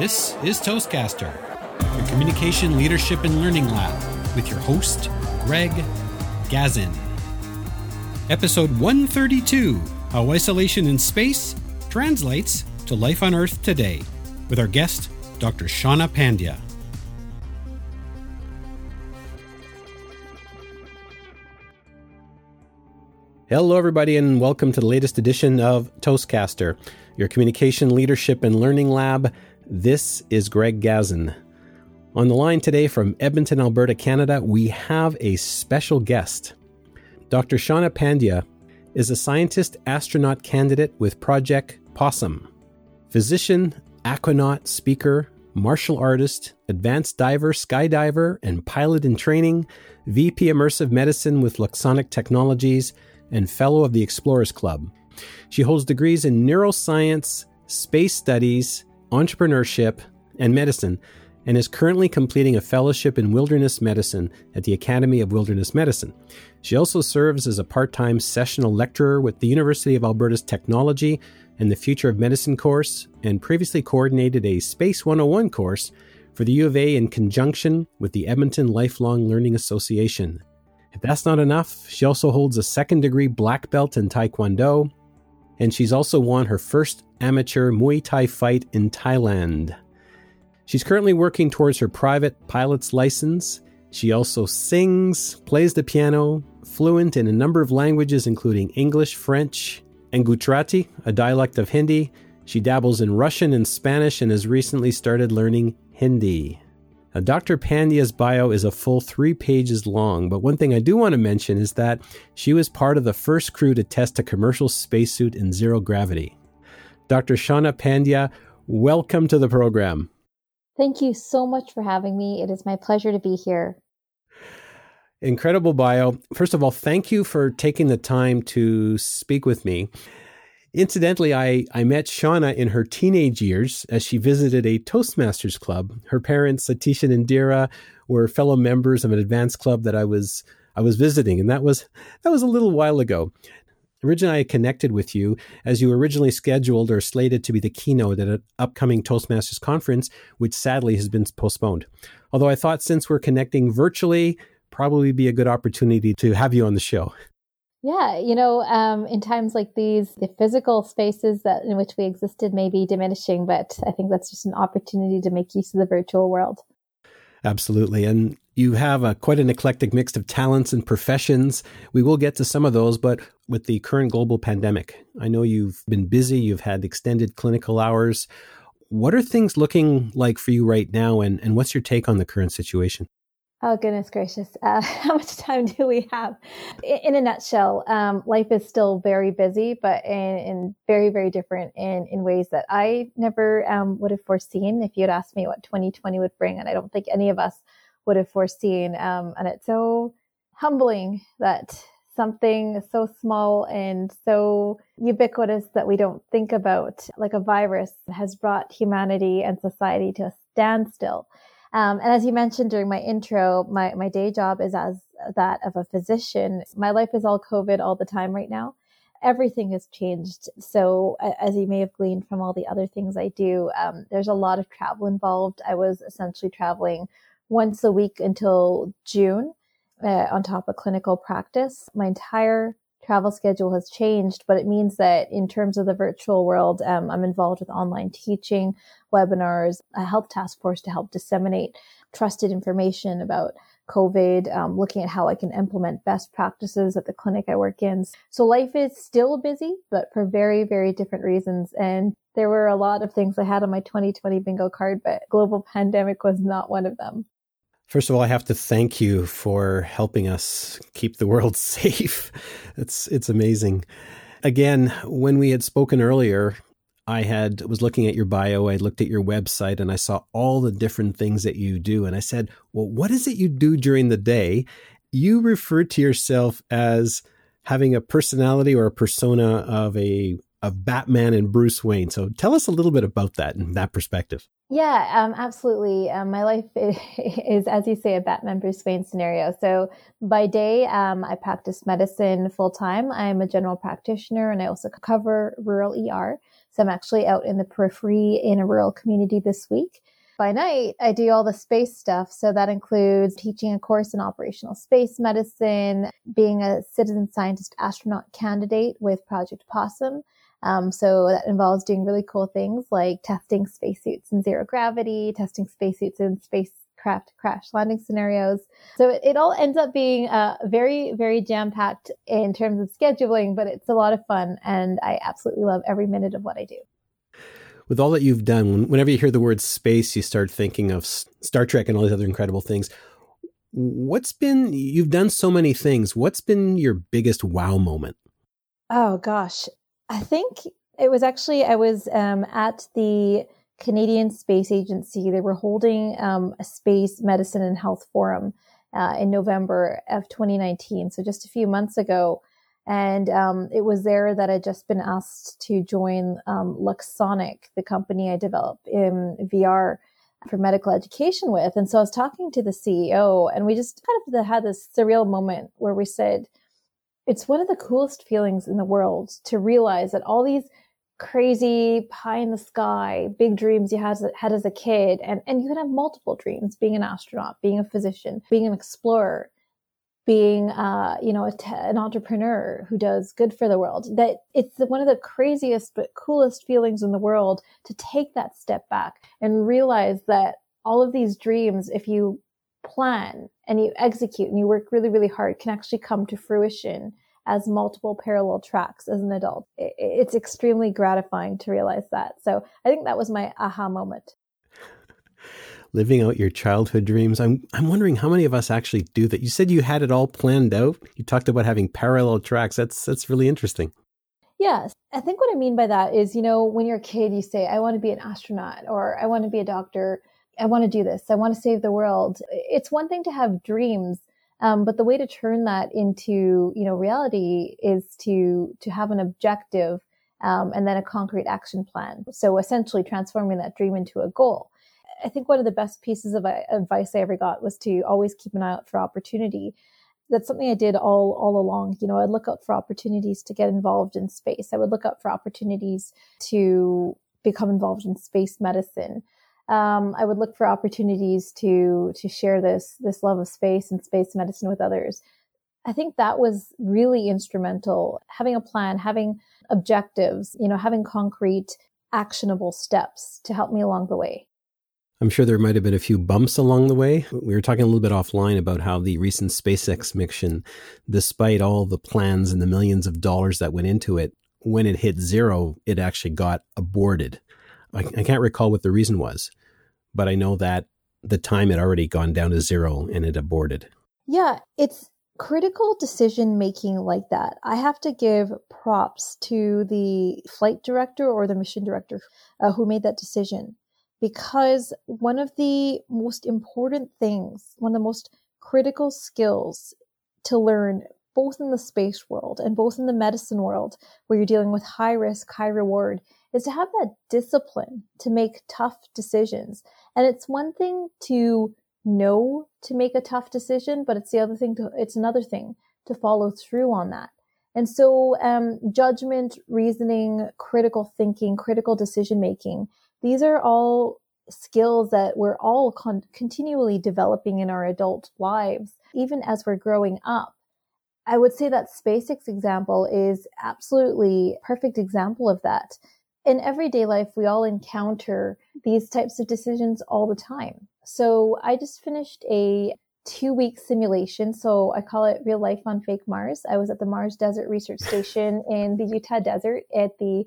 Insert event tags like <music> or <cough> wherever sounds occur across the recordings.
This is Toastcaster, your communication, leadership, and learning lab with your host, Greg Gazin. Episode 132 How Isolation in Space Translates to Life on Earth Today, with our guest, Dr. Shawna Pandya. Hello, everybody, and welcome to the latest edition of Toastcaster, your communication, leadership, and learning lab this is Greg Gazin. On the line today from Edmonton, Alberta, Canada, we have a special guest. Dr. Shawna Pandya is a scientist astronaut candidate with Project Possum. Physician, aquanaut, speaker, martial artist, advanced diver, skydiver, and pilot in training, VP Immersive Medicine with Luxonic Technologies, and Fellow of the Explorers Club. She holds degrees in neuroscience, space studies, entrepreneurship, and medicine, and is currently completing a fellowship in wilderness medicine at the Academy of Wilderness Medicine. She also serves as a part time sessional lecturer with the University of Alberta's Technology and the Future of Medicine course, and previously coordinated a Space 101 course for the U of A in conjunction with the Edmonton Lifelong Learning Association. If that's not enough, she also holds a second degree black belt in Taekwondo and she's also won her first amateur Muay Thai fight in Thailand. She's currently working towards her private pilot's license. She also sings, plays the piano, fluent in a number of languages, including English, French, and Gujarati, a dialect of Hindi. She dabbles in Russian and Spanish and has recently started learning Hindi. Now, Dr. Pandya's bio is a full three pages long, but one thing I do want to mention is that she was part of the first crew to test a commercial spacesuit in zero gravity. Dr. Shawna Pandya, welcome to the program. Thank you so much for having me. It is my pleasure to be here. Incredible bio. First of all, thank you for taking the time to speak with me. Incidentally, I, I met Shawna in her teenage years as she visited a Toastmasters club. Her parents, Satish and Indira, were fellow members of an advanced club that I was I was visiting, and that was that was a little while ago. Originally, I connected with you as you were originally scheduled or slated to be the keynote at an upcoming Toastmasters conference, which sadly has been postponed. Although I thought since we're connecting virtually, probably be a good opportunity to have you on the show. Yeah, you know, um, in times like these, the physical spaces that in which we existed may be diminishing, but I think that's just an opportunity to make use of the virtual world. Absolutely, and you have a, quite an eclectic mix of talents and professions. We will get to some of those, but with the current global pandemic, I know you've been busy. You've had extended clinical hours. What are things looking like for you right now, and, and what's your take on the current situation? Oh, goodness gracious. Uh, <laughs> how much time do we have? In, in a nutshell, um, life is still very busy, but in, in, very, very different in, in ways that I never um, would have foreseen if you had asked me what 2020 would bring. And I don't think any of us would have foreseen. Um, and it's so humbling that something so small and so ubiquitous that we don't think about, like a virus, has brought humanity and society to a standstill. Um, and as you mentioned during my intro, my, my day job is as that of a physician. My life is all COVID all the time right now. Everything has changed. So, as you may have gleaned from all the other things I do, um, there's a lot of travel involved. I was essentially traveling once a week until June uh, on top of clinical practice. My entire travel schedule has changed, but it means that in terms of the virtual world, um, I'm involved with online teaching, webinars, a health task force to help disseminate trusted information about COVID, um, looking at how I can implement best practices at the clinic I work in. So life is still busy, but for very, very different reasons. And there were a lot of things I had on my 2020 bingo card, but global <laughs> pandemic was not one of them. First of all, I have to thank you for helping us keep the world <laughs> safe. It's it's amazing. Again, when we had spoken earlier, I had was looking at your bio, I looked at your website and I saw all the different things that you do and I said, "Well, what is it you do during the day?" You refer to yourself as having a personality or a persona of a of Batman and Bruce Wayne. So tell us a little bit about that and that perspective. Yeah, um, absolutely. Um, my life <laughs> is, as you say, a Batman Bruce Wayne scenario. So by day, um, I practice medicine full time. I'm a general practitioner and I also cover rural ER. So I'm actually out in the periphery in a rural community this week. By night, I do all the space stuff. So that includes teaching a course in operational space medicine, being a citizen scientist astronaut candidate with Project Possum, um, so that involves doing really cool things like testing spacesuits in zero gravity, testing spacesuits in spacecraft crash landing scenarios. So it, it all ends up being uh, very, very jam packed in terms of scheduling, but it's a lot of fun. And I absolutely love every minute of what I do. With all that you've done, whenever you hear the word space, you start thinking of Star Trek and all these other incredible things. What's been, you've done so many things. What's been your biggest wow moment? Oh gosh, I think it was actually, I was um, at the Canadian Space Agency. They were holding um, a space medicine and health forum uh, in November of 2019. So just a few months ago. And um, it was there that I'd just been asked to join um, Luxonic, the company I developed in VR for medical education with. And so I was talking to the CEO, and we just kind of had this surreal moment where we said, it's one of the coolest feelings in the world to realize that all these crazy pie in the sky big dreams you had, as a kid and, and you can have multiple dreams being an astronaut being a physician being an explorer being uh, you know an entrepreneur who does good for the world that it's one of the craziest but coolest feelings in the world to take that step back and realize that all of these dreams if you plan and you execute and you work really, really hard can actually come to fruition as multiple parallel tracks as an adult. It's extremely gratifying to realize that. So I think that was my aha moment. <laughs> Living out your childhood dreams. I'm I'm wondering how many of us actually do that. You said you had it all planned out. You talked about having parallel tracks. That's that's really interesting. Yes. I think what I mean by that is, you know, when you're a kid, you say, I want to be an astronaut or I want to be a doctor I want to do this. I want to save the world. It's one thing to have dreams, um, but the way to turn that into you know reality is to to have an objective um, and then a concrete action plan. So essentially, transforming that dream into a goal. I think one of the best pieces of advice I ever got was to always keep an eye out for opportunity. That's something I did all all along. You know, I'd look out for opportunities to get involved in space. I would look out for opportunities to become involved in space medicine um, I would look for opportunities to to share this this love of space and space medicine with others. I think that was really instrumental. Having a plan, having objectives, you know, having concrete, actionable steps to help me along the way. I'm sure there might have been a few bumps along the way. We were talking a little bit offline about how the recent SpaceX mission, despite all the plans and the millions of dollars that went into it, when it hit zero, it actually got aborted. I, I can't recall what the reason was but I know that the time had already gone down to zero and it aborted. Yeah, it's critical decision making like that. I have to give props to the flight director or the mission director uh, who made that decision because one of the most important things, one of the most critical skills to learn both in the space world and both in the medicine world where you're dealing with high risk, high reward is to have that discipline to make tough decisions. And it's one thing to know to make a tough decision, but it's the other thing to, it's another thing to follow through on that. And so, um, judgment, reasoning, critical thinking, critical decision making, these are all skills that we're all con- continually developing in our adult lives, even as we're growing up. I would say that SpaceX example is absolutely perfect example of that in everyday life, we all encounter these types of decisions all the time. So I just finished a two week simulation. So I call it real life on fake Mars. I was at the Mars Desert Research Station <laughs> in the Utah desert at the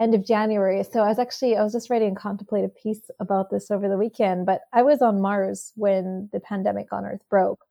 end of January. So I was actually, I was just writing a contemplative piece about this over the weekend, but I was on Mars when the pandemic on Earth broke.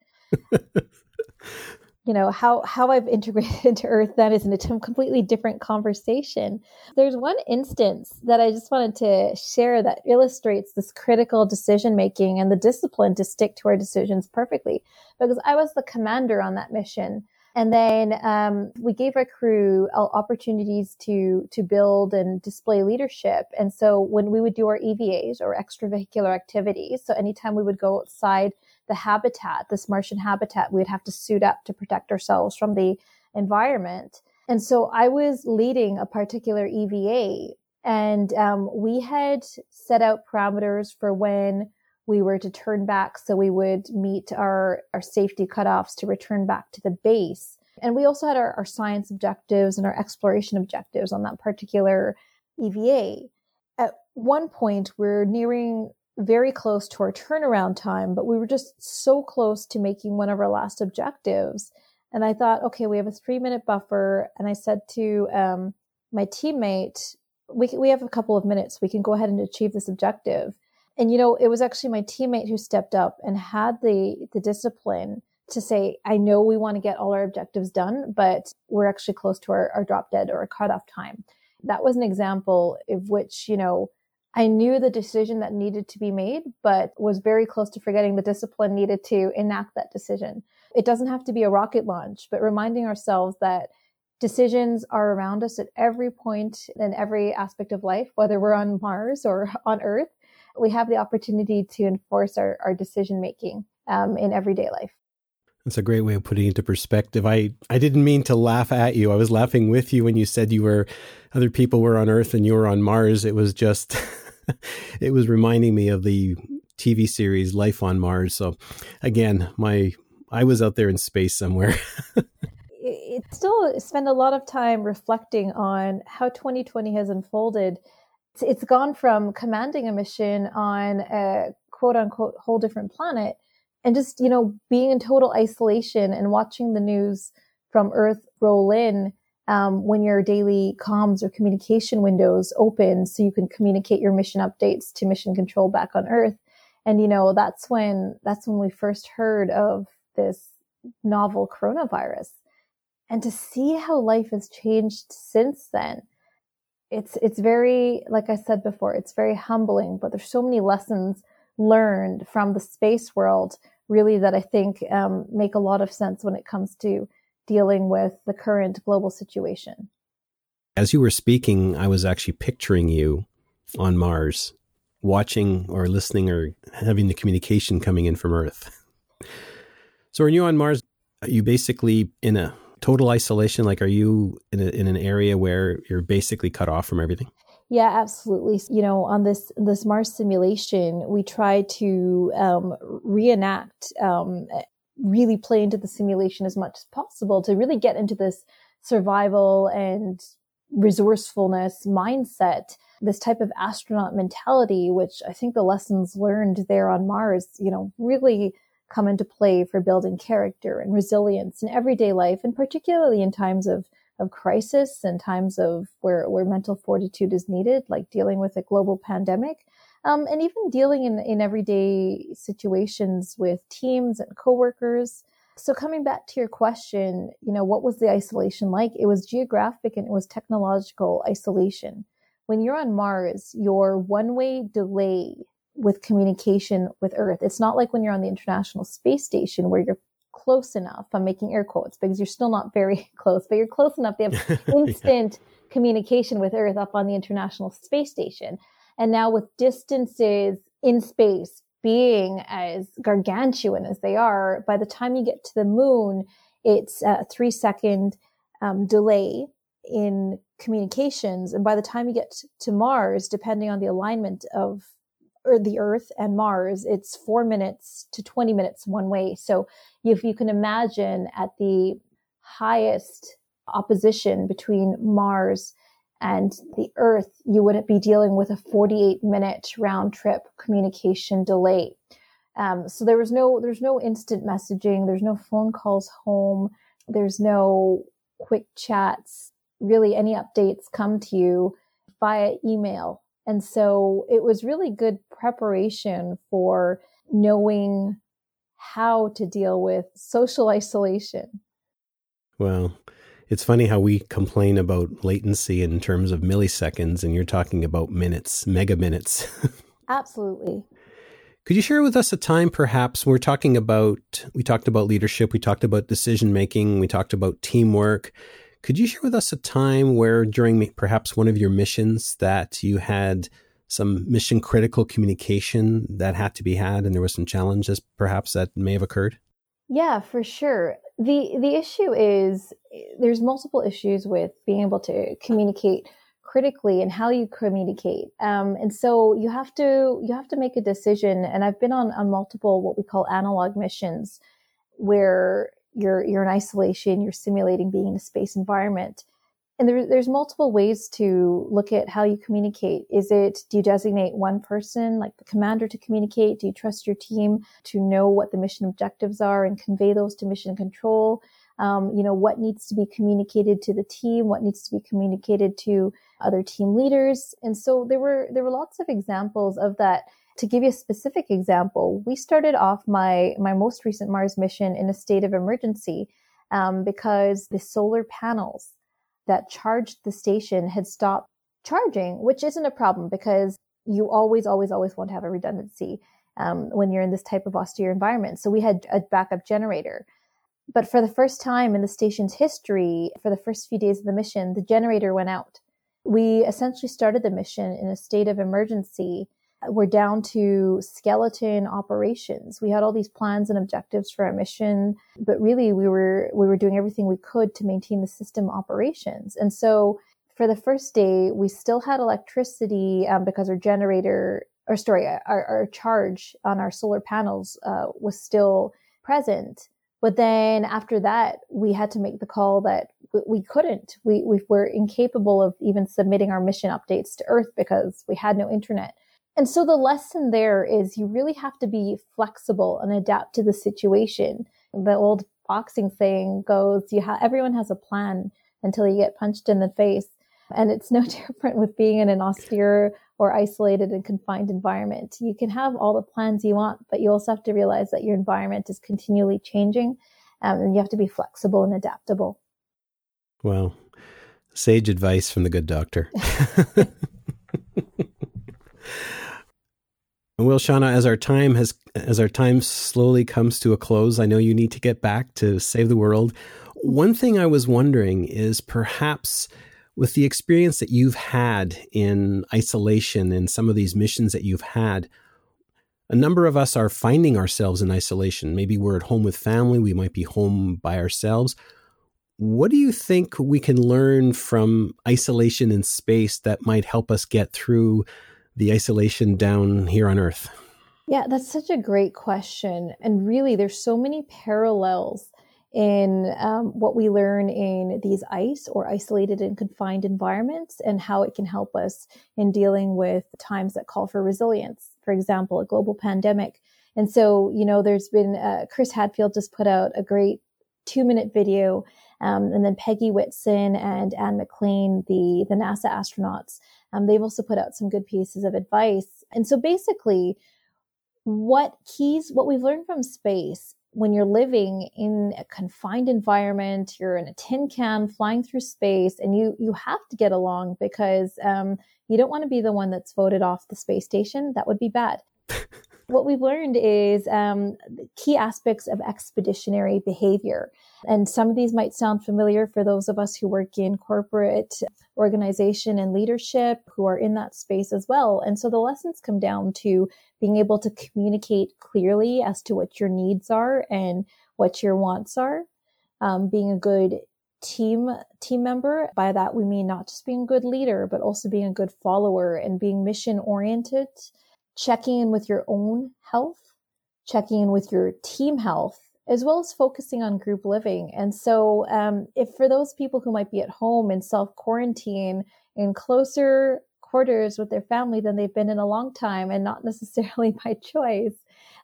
<laughs> you know how how I've integrated <laughs> into Earth then is in a completely different conversation. There's one instance that I just wanted to share that illustrates this critical decision making and the discipline to stick to our decisions perfectly. Because I was the commander on that mission. And then um, we gave our crew opportunities to to build and display leadership. And so when we would do our EVAs or extravehicular activities, so anytime we would go outside the habitat, this Martian habitat, we'd have to suit up to protect ourselves from the environment. And so I was leading a particular EVA, and um, we had set out parameters for when we were to turn back so we would meet our, our safety cutoffs to return back to the base. And we also had our, our science objectives and our exploration objectives on that particular EVA. At one point, we're nearing very close to our turnaround time, but we were just so close to making one of our last objectives. And I thought, okay, we have a three minute buffer. And I said to um, my teammate, we, we have a couple of minutes. We can go ahead and achieve this objective and you know it was actually my teammate who stepped up and had the the discipline to say i know we want to get all our objectives done but we're actually close to our, our drop dead or a cutoff time. That was an example of which you know i knew the decision that needed to be made but was very close to forgetting the discipline needed to enact that decision. It doesn't have to be a rocket launch but reminding ourselves that decisions are around us at every point in every aspect of life whether we're on mars or on earth we have the opportunity to enforce our, our decision making um, in everyday life. That's a great way of putting it into perspective. I, I didn't mean to laugh at you. I was laughing with you when you said you were other people were on Earth and you were on Mars. It was just <laughs> it was reminding me of the TV series Life on Mars. So again, my I was out there in space somewhere. <laughs> it still spend a lot of time reflecting on how 2020 has unfolded it's gone from commanding a mission on a quote unquote whole different planet and just, you know, being in total isolation and watching the news from Earth roll in um, when your daily comms or communication windows open so you can communicate your mission updates to mission control back on Earth. And, you know, that's when, that's when we first heard of this novel coronavirus. And to see how life has changed since then, it's it's very like I said before, it's very humbling. But there's so many lessons learned from the space world, really, that I think um, make a lot of sense when it comes to dealing with the current global situation. As you were speaking, I was actually picturing you on Mars, watching or listening or having the communication coming in from Earth. So, are you on Mars? You basically in a total isolation? Like, are you in, a, in an area where you're basically cut off from everything? Yeah, absolutely. You know, on this this Mars simulation, we try to um, reenact, um, really play into the simulation as much as possible to really get into this survival and resourcefulness mindset, this type of astronaut mentality, which I think the lessons learned there on Mars, you know, really come into play for building character and resilience in everyday life, and particularly in times of, of crisis and times of where, where mental fortitude is needed, like dealing with a global pandemic. Um, and even dealing in, in everyday situations with teams and coworkers. So coming back to your question, you know, what was the isolation like? It was geographic and it was technological isolation. When you're on Mars, your one way delay with communication with Earth. It's not like when you're on the International Space Station where you're close enough. I'm making air quotes because you're still not very <laughs> close, but you're close enough. They have <laughs> instant yeah. communication with Earth up on the International Space Station. And now with distances in space being as gargantuan as they are, by the time you get to the moon, it's a three second um, delay in communications. And by the time you get to Mars, depending on the alignment of or the Earth and Mars, it's four minutes to 20 minutes one way. So if you can imagine at the highest opposition between Mars and the Earth, you would be dealing with a 48 minute round trip communication delay. Um, so there was no, there's no instant messaging. There's no phone calls home. There's no quick chats. Really, any updates come to you via email and so it was really good preparation for knowing how to deal with social isolation. Well, it's funny how we complain about latency in terms of milliseconds, and you're talking about minutes, mega minutes. <laughs> Absolutely. Could you share with us a time perhaps we're talking about we talked about leadership, we talked about decision making, we talked about teamwork. Could you share with us a time where during perhaps one of your missions that you had some mission critical communication that had to be had and there was some challenges perhaps that may have occurred? Yeah, for sure. The the issue is there's multiple issues with being able to communicate critically and how you communicate. Um, and so you have to you have to make a decision. And I've been on on multiple what we call analog missions, where you're you're in isolation, you're simulating being in a space environment. And there, there's multiple ways to look at how you communicate. Is it, do you designate one person, like the commander, to communicate? Do you trust your team to know what the mission objectives are and convey those to mission control? Um, you know, what needs to be communicated to the team? What needs to be communicated to other team leaders. And so there were, there were lots of examples of that. To give you a specific example, we started off my, my most recent Mars mission in a state of emergency um, because the solar panels that charged the station had stopped charging, which isn't a problem because you always, always, always want to have a redundancy um, when you're in this type of austere environment. So we had a backup generator. But for the first time in the station's history, for the first few days of the mission, the generator went out we essentially started the mission in a state of emergency. We're down to skeleton operations. We had all these plans and objectives for our mission, but really we were we were doing everything we could to maintain the system operations. And so for the first day, we still had electricity um, because our generator, or sorry, our, our charge on our solar panels uh, was still present. But then after that, we had to make the call that we couldn't. We, we were incapable of even submitting our mission updates to Earth because we had no internet. And so the lesson there is you really have to be flexible and adapt to the situation. The old boxing saying goes, you ha- everyone has a plan until you get punched in the face. And it's no <laughs> different with being in an austere or isolated and confined environment. You can have all the plans you want, but you also have to realize that your environment is continually changing um, and you have to be flexible and adaptable. Well, sage advice from the good doctor. <laughs> <laughs> well, Shawna, as our time has as our time slowly comes to a close, I know you need to get back to save the world. One thing I was wondering is perhaps with the experience that you've had in isolation and some of these missions that you've had, a number of us are finding ourselves in isolation. Maybe we're at home with family, we might be home by ourselves. What do you think we can learn from isolation in space that might help us get through the isolation down here on Earth? Yeah, that's such a great question. And really, there's so many parallels in um, what we learn in these ice or isolated and confined environments and how it can help us in dealing with times that call for resilience. For example, a global pandemic. And so, you know, there's been uh, Chris Hadfield just put out a great two minute video. Um, and then Peggy Whitson and Anne McClain, the, the NASA astronauts, um, they've also put out some good pieces of advice. And so basically, what keys, what we've learned from space when you're living in a confined environment, you're in a tin can flying through space, and you you have to get along because um, you don't want to be the one that's voted off the space station. That would be bad. What we've learned is um, key aspects of expeditionary behavior. And some of these might sound familiar for those of us who work in corporate organization and leadership who are in that space as well. And so the lessons come down to being able to communicate clearly as to what your needs are and what your wants are. Um, being a good team team member by that we mean not just being a good leader but also being a good follower and being mission oriented checking in with your own health, checking in with your team health, as well as focusing on group living. And so, um, if for those people who might be at home in self quarantine in closer quarters with their family than they've been in a long time and not <laughs> necessarily by choice,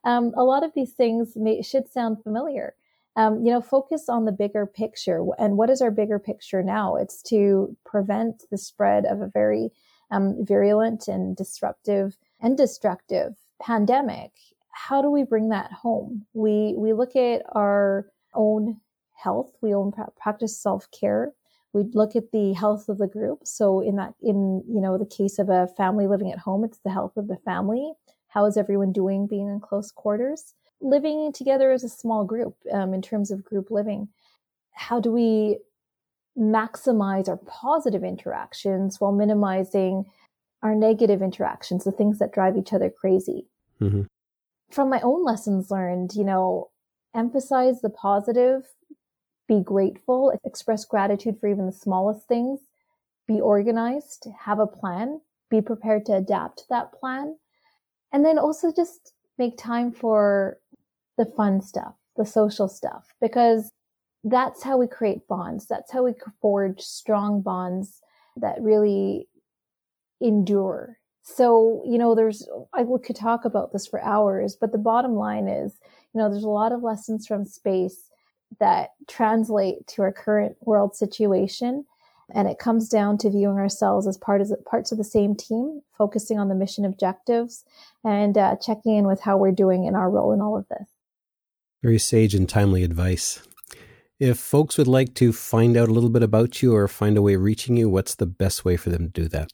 um, a lot of these things may, should sound familiar. Um, you know, focus on the bigger picture. And what is our bigger picture now? It's to prevent the spread of a very um, virulent and disruptive and destructive pandemic, how do we bring that home? We we look at our own health. We own practice self care. We look at the health of the group. So in that, in you know the case of a family living at home, it's the health of the family. How is everyone doing being in close quarters? Living together as a small group um, in terms of group living. How do we maximize our positive interactions while minimizing our negative interactions, the things that drive each other crazy? Mm-hmm. From my own lessons learned, you know, emphasize the positive, be grateful, express gratitude for even the smallest things, be organized, have a plan, be prepared to adapt that plan. And then also just make time for the fun stuff, the social stuff, because that's how we create bonds. That's how we forge strong bonds that really endure. So, you know, there's, I could talk about this for hours, but the bottom line is, you know, there's a lot of lessons from space that translate to our current world situation. And it comes down to viewing ourselves as part of parts of the same team, focusing on the mission objectives and uh, checking in with how we're doing in our role in all of this. Very sage and timely advice. If folks would like to find out a little bit about you or find a way of reaching you, what's the best way for them to do that?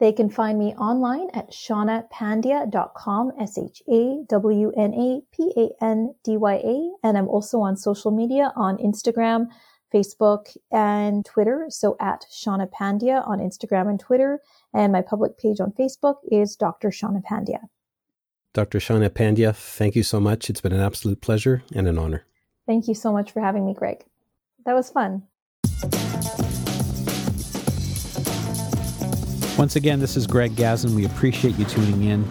They can find me online at shawnapandya.com, S H A W N A P A N D Y A. And I'm also on social media on Instagram, Facebook, and Twitter. So at Shawna Pandya on Instagram and Twitter. And my public page on Facebook is Dr. Shawna Pandya. Dr. Shawna Pandya, thank you so much. It's been an absolute pleasure and an honor. Thank you so much for having me, Greg. That was fun. Once again, this is Greg Gazin. We appreciate you tuning in.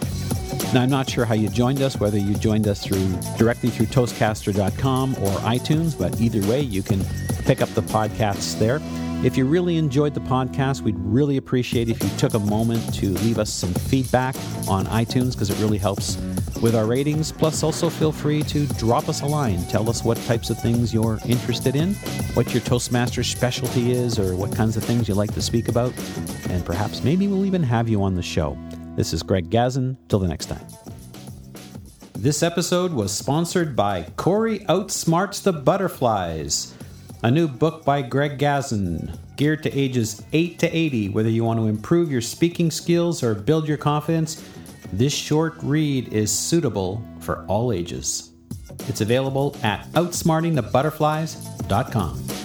Now, I'm not sure how you joined us, whether you joined us through directly through Toastcaster.com or iTunes, but either way, you can pick up the podcasts there. If you really enjoyed the podcast, we'd really appreciate if you took a moment to leave us some feedback on iTunes because it really helps with our ratings. Plus, also feel free to drop us a line. Tell us what types of things you're interested in, what your Toastmaster specialty is, or what kinds of things you like to speak about. And perhaps maybe we'll even have you on the show. This is Greg Gazin. Till the next time. This episode was sponsored by Corey Outsmarts the Butterflies, a new book by Greg Gazin, geared to ages 8 to 80. Whether you want to improve your speaking skills or build your confidence, this short read is suitable for all ages. It's available at outsmartingthebutterflies.com.